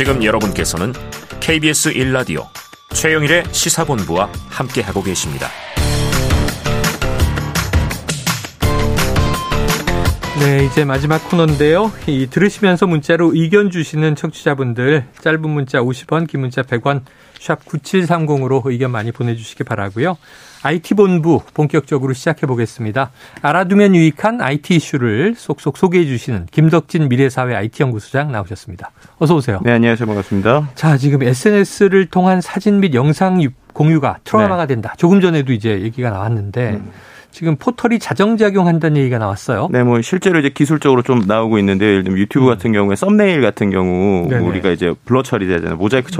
지금 여러분께서는 KBS 1라디오 최영일의 시사본부와 함께하고 계십니다. 네, 이제 마지막 코너인데요. 이 들으시면서 문자로 의견 주시는 청취자분들 짧은 문자 50원, 긴 문자 100원, 샵 9730으로 의견 많이 보내주시기 바라고요. IT본부 본격적으로 시작해 보겠습니다. 알아두면 유익한 IT 이슈를 속속 소개해 주시는 김덕진 미래사회 IT연구소장 나오셨습니다. 어서 오세요. 네, 안녕하세요. 반갑습니다. 자, 지금 SNS를 통한 사진 및 영상 공유가 트라우마가 네. 된다. 조금 전에도 이제 얘기가 나왔는데 음. 지금 포털이 자정작용한다는 얘기가 나왔어요. 네, 뭐 실제로 이제 기술적으로 좀 나오고 있는데 예를 들면 유튜브 음. 같은 경우에 썸네일 같은 경우 네네. 우리가 이제 블러 처리되잖아요. 모자이크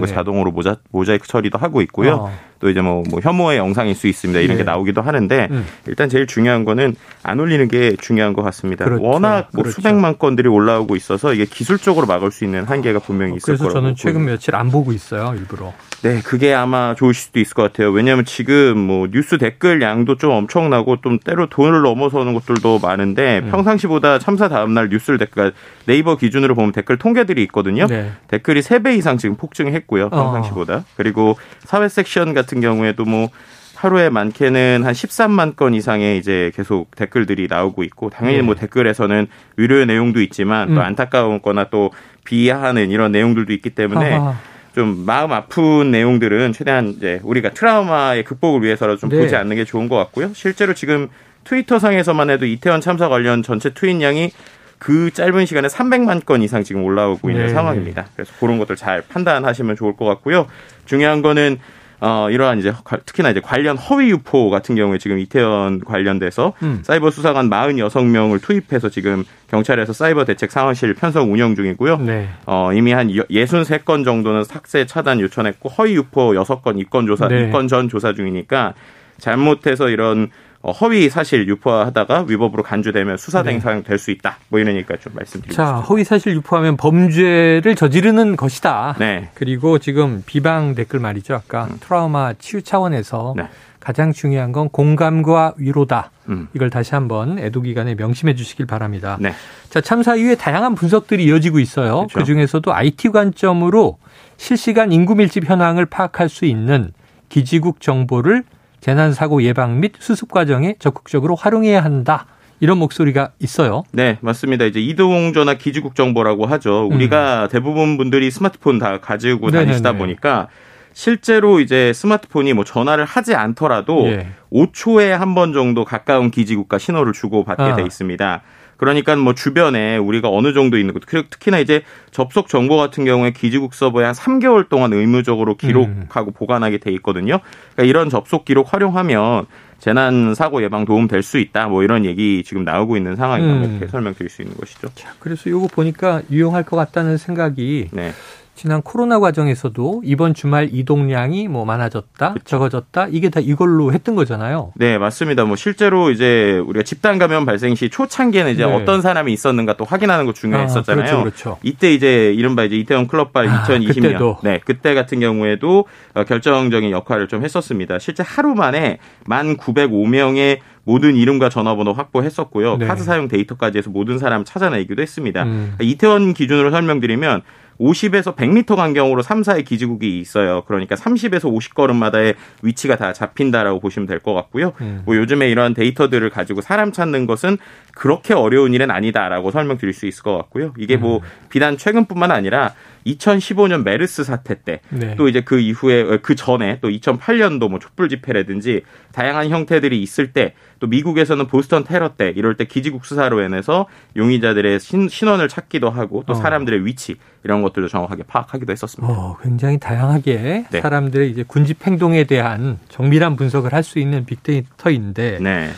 거 자동으로 모자, 모자이크 처리도 하고 있고요. 어. 또 이제 뭐, 뭐 혐오의 영상일 수 있습니다. 이런 네. 게 나오기도 하는데 음. 일단 제일 중요한 거는 안 올리는 게 중요한 것 같습니다. 그렇죠. 워낙 뭐 그렇죠. 수백만 건들이 올라오고 있어서 이게 기술적으로 막을 수 있는 한계가 분명히 있을 거라고. 그래서 저는 최근 며칠 안 보고 있어요, 일부러. 네, 그게 아마 좋으실 수도 있을 것 같아요. 왜냐하면 지금 뭐 뉴스 댓글 양도 좀 엄청나고 좀 때로 돈을 넘어서는 것들도 많은데 음. 평상시보다 참사 다음날 뉴스를 댓글 네이버 기준으로 보면 댓글 통계들이 있거든요. 네. 댓글이 3배 이상 지금 폭증했고요. 평상시보다. 어. 그리고 사회 섹션 같은 경우에도 뭐 하루에 많게는 한 13만 건 이상의 이제 계속 댓글들이 나오고 있고 당연히 네. 뭐 댓글에서는 위로의 내용도 있지만 음. 또 안타까운 거나 또 비하하는 이런 내용들도 있기 때문에 아하. 좀 마음 아픈 내용들은 최대한 이제 우리가 트라우마의 극복을 위해서라도 좀 네. 보지 않는 게 좋은 것 같고요. 실제로 지금 트위터 상에서만 해도 이태원 참사 관련 전체 트윗량이 그 짧은 시간에 300만 건 이상 지금 올라오고 있는 네. 상황입니다. 그래서 그런 것들 잘 판단하시면 좋을 것 같고요. 중요한 거는 어, 이러한 이제 특히나 이제 관련 허위 유포 같은 경우에 지금 이태원 관련돼서 음. 사이버 수사관 46명을 투입해서 지금 경찰에서 사이버 대책 상황실 편성 운영 중이고요. 네. 어, 이미 한 63건 정도는 삭제 차단 요청했고 허위 유포 6건 입건 조사, 네. 입건 전 조사 중이니까 잘못해서 이런 어, 허위 사실 유포하다가 위법으로 간주되면 수사 대상 네. 될수 있다. 뭐 이러니까 좀 말씀드리고 자, 싶습니다. 허위 사실 유포하면 범죄를 저지르는 것이다. 네. 그리고 지금 비방 댓글 말이죠. 아까 음. 트라우마 치유 차원에서 네. 가장 중요한 건 공감과 위로다. 음. 이걸 다시 한번 애도 기간에 명심해 주시길 바랍니다. 네. 자, 참사 이후에 다양한 분석들이 이어지고 있어요. 그렇죠. 그 중에서도 IT 관점으로 실시간 인구 밀집 현황을 파악할 수 있는 기지국 정보를 재난 사고 예방 및 수습 과정에 적극적으로 활용해야 한다. 이런 목소리가 있어요. 네, 맞습니다. 이제 이동 전화 기지국 정보라고 하죠. 우리가 음. 대부분 분들이 스마트폰 다 가지고 네네네. 다니시다 보니까 실제로 이제 스마트폰이 뭐 전화를 하지 않더라도 예. 5초에 한 번 정도 가까운 기지국과 신호를 주고 받게 아. 돼 있습니다. 그러니까 뭐 주변에 우리가 어느 정도 있는 것, 특히나 이제 접속 정보 같은 경우에 기지국 서버에 한 3개월 동안 의무적으로 기록하고 음. 보관하게 돼 있거든요. 그러니까 이런 접속 기록 활용하면 재난 사고 예방 도움 될 수 있다. 뭐 이런 얘기 지금 나오고 있는 상황이다. 음. 이렇게 설명드릴 수 있는 것이죠. 자, 그래서 이거 보니까 유용할 것 같다는 생각이 네. 지난 코로나 과정에서도 이번 주말 이동량이 뭐 많아졌다, 그쵸. 적어졌다, 이게 다 이걸로 했던 거잖아요. 네, 맞습니다. 뭐 실제로 이제 우리가 집단 감염 발생 시 초창기에는 이제 네. 어떤 사람이 있었는가 또 확인하는 거 중요했었잖아요. 아, 그렇죠, 그렇죠. 이때 이제 이른바 이제 이태원 클럽발 아, 2020년, 그때도. 네, 그때 같은 경우에도 어, 결정적인 역할을 좀 했었습니다. 실제 하루 만에 1,905명의 모든 이름과 전화번호 확보했었고요. 네. 카드 사용 데이터까지 해서 모든 사람 찾아내기도 했습니다. 음. 이태원 기준으로 설명드리면 50에서 100m 간격으로 3, 4의 기지국이 있어요. 그러니까 30에서 50걸음마다의 위치가 다 잡힌다라고 보시면 될 것 같고요. 음. 뭐 요즘에 이러한 데이터들을 가지고 사람 찾는 것은 그렇게 어려운 일은 아니다라고 설명드릴 수 있을 것 같고요. 이게 뭐 음. 비단 최근뿐만 아니라 2015년 메르스 사태 때또 네. 이제 그 이후에 그 전에 또 2008년도 뭐 촛불 집회라든지 다양한 형태들이 있을 때 또 미국에서는 보스턴 테러 때 이럴 때 기지국 수사로 인해서 용의자들의 신, 신원을 찾기도 하고 또 어. 사람들의 위치 이런 것들도 정확하게 파악하기도 했었습니다. 어, 굉장히 다양하게 네. 사람들의 이제 군집 행동에 대한 정밀한 분석을 할 수 있는 빅데이터인데 네.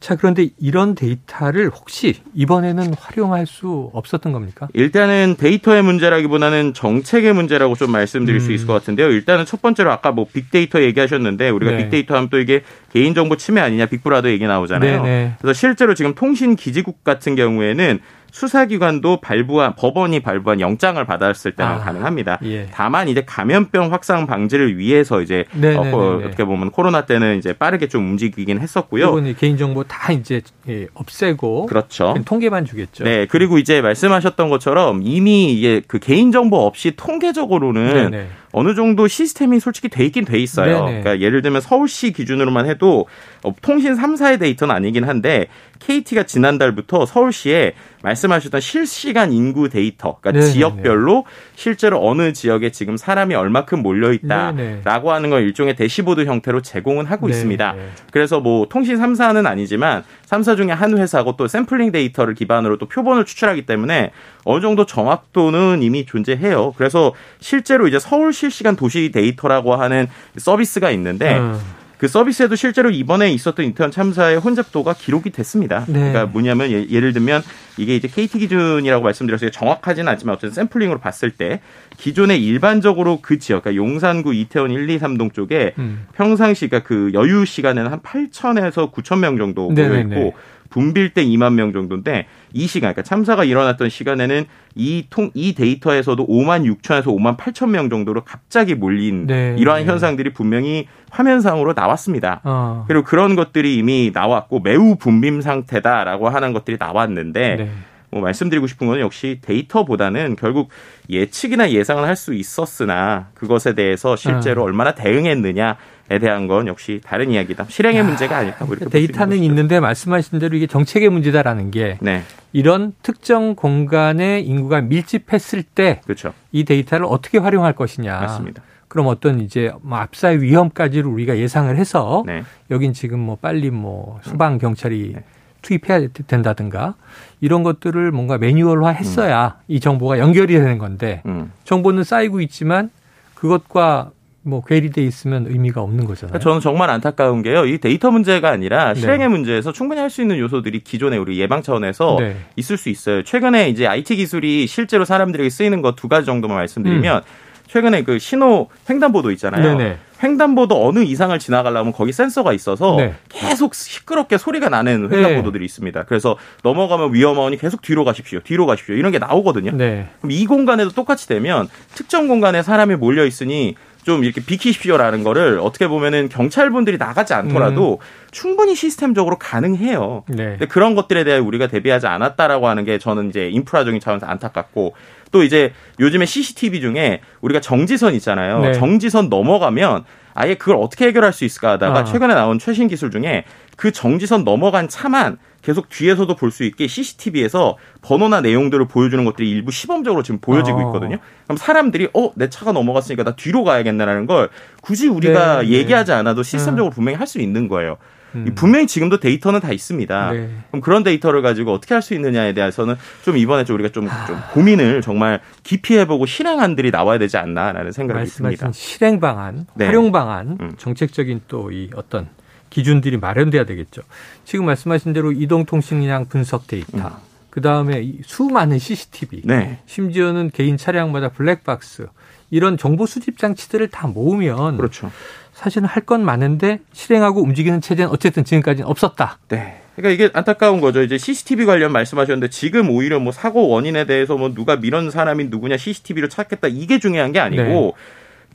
자, 그런데 이런 데이터를 혹시 이번에는 활용할 수 없었던 겁니까? 일단은 데이터의 문제라기보다는 정책의 문제라고 좀 말씀드릴 음. 수 있을 것 같은데요. 일단은 첫 번째로 아까 뭐 빅데이터 얘기하셨는데 우리가 네. 빅데이터 하면 또 이게 개인정보 침해 아니냐 빅브라더 얘기 나오잖아요. 네네. 네. 그래서 실제로 지금 통신 기지국 같은 경우에는 수사기관도 발부한 법원이 발부한 영장을 받았을 때만 아, 가능합니다. 예. 다만 이제 감염병 확산 방지를 위해서 이제 어, 어떻게 보면 코로나 때는 이제 빠르게 좀 움직이긴 했었고요. 이번에 개인정보 다 이제 예, 없애고 그렇죠. 통계만 주겠죠. 네 그리고 이제 말씀하셨던 것처럼 이미 이게 그 개인정보 없이 통계적으로는 네네. 어느 정도 시스템이 솔직히 돼 있긴 돼 있어요. 네네. 그러니까 예를 들면 서울시 기준으로만 해도 어, 통신 3사의 데이터는 아니긴 한데 KT가 지난달부터 서울시에 말씀하셨던 실시간 인구 데이터, 그러니까 네네네. 지역별로 실제로 어느 지역에 지금 사람이 얼마큼 몰려 있다라고 하는 걸 일종의 대시보드 형태로 제공은 하고 네네. 있습니다. 그래서 뭐 통신 3사는 아니지만 3사 중에 한 회사고 또 샘플링 데이터를 기반으로 또 표본을 추출하기 때문에 어느 정도 정확도는 이미 존재해요. 그래서 실제로 이제 서울 실시간 도시 데이터라고 하는 서비스가 있는데 음. 그 서비스에도 실제로 이번에 있었던 이태원 참사의 혼잡도가 기록이 됐습니다. 네. 그러니까 뭐냐면 예, 를 들면 이게 이제 KT 기준이라고 말씀드렸어요. 정확하지는 않지만 어쨌든 샘플링으로 봤을 때 기존에 일반적으로 그 지역, 그러니까 용산구 이태원 1, 2, 3동 쪽에 음. 평상시 그러니까 그 여유 시간에는 한 8천에서 9천 명 정도 모여 있고 분빌 때 2만 명 정도인데 이 시간, 그러니까 참사가 일어났던 시간에는 이 통, 이 데이터에서도 5만 6천에서 5만 8천 명 정도로 갑자기 몰린 네, 이러한 네. 현상들이 분명히 화면상으로 나왔습니다. 어. 그리고 그런 것들이 이미 나왔고 매우 분빔 상태다라고 하는 것들이 나왔는데 네. 뭐 말씀드리고 싶은 건 역시 데이터보다는 결국 예측이나 예상을 할 수 있었으나 그것에 대해서 실제로 어. 얼마나 대응했느냐 에 대한 건 역시 다른 이야기다. 실행의 야, 문제가 아닐까. 뭐 이렇게 데이터는 있는데 말씀하신 대로 이게 정책의 문제다라는 게 네. 이런 특정 공간에 인구가 밀집했을 때이 그렇죠. 데이터를 어떻게 활용할 것이냐. 맞습니다. 그럼 어떤 이제 뭐 압사의 위험까지를 우리가 예상을 해서 네. 여긴 지금 뭐 빨리 뭐 소방 경찰이 네. 투입해야 된다든가 이런 것들을 뭔가 매뉴얼화 했어야 음. 이 정보가 연결이 되는 건데 음. 정보는 쌓이고 있지만 그것과 뭐 괴리돼 있으면 의미가 없는 거잖아요. 저는 정말 안타까운 게요. 이 데이터 문제가 아니라 네. 실행의 네. 문제에서 충분히 할 수 있는 요소들이 기존에 우리 예방 차원에서 네. 있을 수 있어요. 최근에 이제 IT 기술이 실제로 사람들에게 쓰이는 거 두 가지 정도만 말씀드리면 음. 최근에 그 신호 횡단보도 있잖아요. 네네. 횡단보도 어느 이상을 지나가려면 거기 센서가 있어서 네. 계속 시끄럽게 소리가 나는 횡단보도들이 네. 있습니다. 그래서 넘어가면 위험하니 계속 뒤로 가십시오. 뒤로 가십시오. 이런 게 나오거든요. 네. 그럼 이 공간에도 똑같이 되면 특정 공간에 사람이 몰려 있으니 좀 이렇게 비키십시오라는 거를 어떻게 보면은 경찰분들이 나가지 않더라도 음. 충분히 시스템적으로 가능해요. 네. 근데 그런 것들에 대해 우리가 대비하지 않았다라고 하는 게 저는 이제 인프라적인 차원에서 안타깝고 또 이제 요즘에 CCTV 중에 우리가 정지선 있잖아요. 네. 정지선 넘어가면 아예 그걸 어떻게 해결할 수 있을까 하다가 아. 최근에 나온 최신 기술 중에 그 정지선 넘어간 차만 계속 뒤에서도 볼 수 있게 CCTV에서 번호나 내용들을 보여주는 것들이 일부 시범적으로 지금 보여지고 어. 있거든요. 그럼 사람들이 어 내 차가 넘어갔으니까 나 뒤로 가야겠나라는 걸 굳이 우리가 네, 네. 얘기하지 않아도 시스템적으로 음. 분명히 할 수 있는 거예요. 음. 분명히 지금도 데이터는 다 있습니다. 네. 그럼 그런 데이터를 가지고 어떻게 할 수 있느냐에 대해서는 좀 이번에 좀 우리가 좀, 좀 고민을 정말 깊이 해보고 실행안들이 나와야 되지 않나라는 생각이 듭니다. 실행 방안, 네. 활용 방안, 음. 정책적인 또 이 어떤 기준들이 마련돼야 되겠죠. 지금 말씀하신 대로 이동통신량 분석 데이터, 음. 그 다음에 수많은 CCTV, 네. 심지어는 개인 차량마다 블랙박스 이런 정보 수집 장치들을 다 모으면 그렇죠. 사실은 할 건 많은데 실행하고 움직이는 체제는 어쨌든 지금까지는 없었다. 네. 그러니까 이게 안타까운 거죠. 이제 CCTV 관련 말씀하셨는데 지금 오히려 뭐 사고 원인에 대해서 뭐 누가 밀은 사람이 누구냐 CCTV로 찾겠다 이게 중요한 게 아니고 네.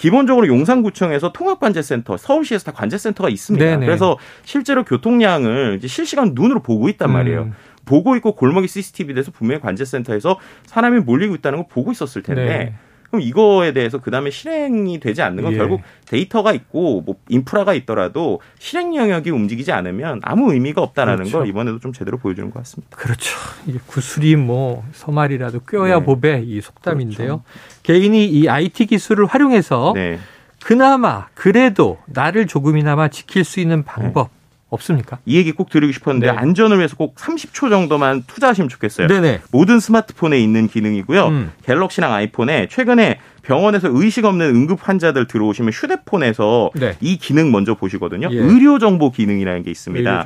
기본적으로 용산구청에서 통합관제센터, 서울시에서 다 관제센터가 있습니다. 네네. 그래서 실제로 교통량을 실시간 눈으로 보고 있단 말이에요. 음. 보고 있고 골목이 CCTV 돼서 분명히 관제센터에서 사람이 몰리고 있다는 걸 보고 있었을 텐데 네. 그럼 이거에 대해서 그 다음에 실행이 되지 않는 건 예. 결국 데이터가 있고 뭐 인프라가 있더라도 실행 영역이 움직이지 않으면 아무 의미가 없다라는 그렇죠. 걸 이번에도 좀 제대로 보여주는 것 같습니다. 그렇죠. 이게 구슬이 뭐 서말이라도 껴야 네. 보배 이 속담인데요. 그렇죠. 개인이 이 IT 기술을 활용해서 네. 그나마 그래도 나를 조금이나마 지킬 수 있는 방법 네. 없습니까? 이 얘기 꼭 드리고 싶었는데 네. 안전을 위해서 꼭 30초 정도만 투자하시면 좋겠어요. 네네. 모든 스마트폰에 있는 기능이고요. 음. 갤럭시랑 아이폰에 최근에 병원에서 의식 없는 응급 환자들 들어오시면 휴대폰에서 네. 이 기능 먼저 보시거든요. 예. 의료 정보 기능이라는 게 있습니다.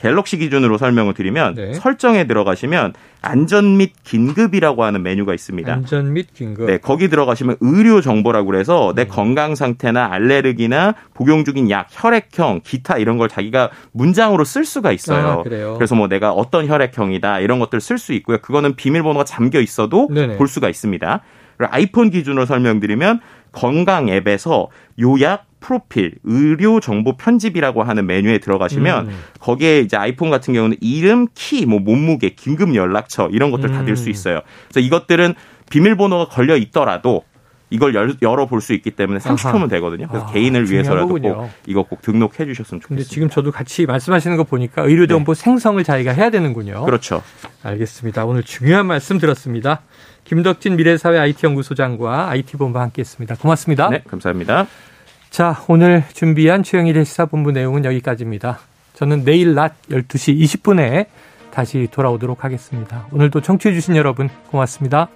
갤럭시 기준으로 설명을 드리면 네. 설정에 들어가시면 안전 및 긴급이라고 하는 메뉴가 있습니다. 안전 및 긴급. 네, 거기 들어가시면 의료 정보라고 그래서 내 음. 건강 상태나 알레르기나 복용 중인 약, 혈액형, 기타 이런 걸 자기가 문장으로 쓸 수가 있어요. 아, 그래서 뭐 내가 어떤 혈액형이다 이런 것들 쓸 수 있고요. 그거는 비밀번호가 잠겨 있어도 네네. 볼 수가 있습니다. 아이폰 기준으로 설명드리면 건강 앱에서 요약, 프로필, 의료 정보 편집이라고 하는 메뉴에 들어가시면 음. 거기에 이제 아이폰 같은 경우는 이름, 키, 뭐 몸무게, 긴급 연락처 이런 것들 다될수 있어요. 그래서 이것들은 비밀번호가 걸려 있더라도 이걸 열, 어볼 수 있기 때문에 30초면 되거든요. 그래서 아, 개인을 위해서라도 꼭 이거 꼭 등록해 주셨으면 좋겠습니다. 근데 지금 저도 같이 말씀하시는 거 보니까 의료정보 네. 생성을 자기가 해야 되는군요. 그렇죠. 알겠습니다. 오늘 중요한 말씀 들었습니다. 김덕진 미래사회 IT연구소장과 IT본부 함께했습니다. 고맙습니다. 네, 감사합니다. 자, 오늘 준비한 최영일의 시사본부 내용은 여기까지입니다. 저는 내일 낮 12시 20분에 다시 돌아오도록 하겠습니다. 오늘도 청취해주신 여러분 고맙습니다.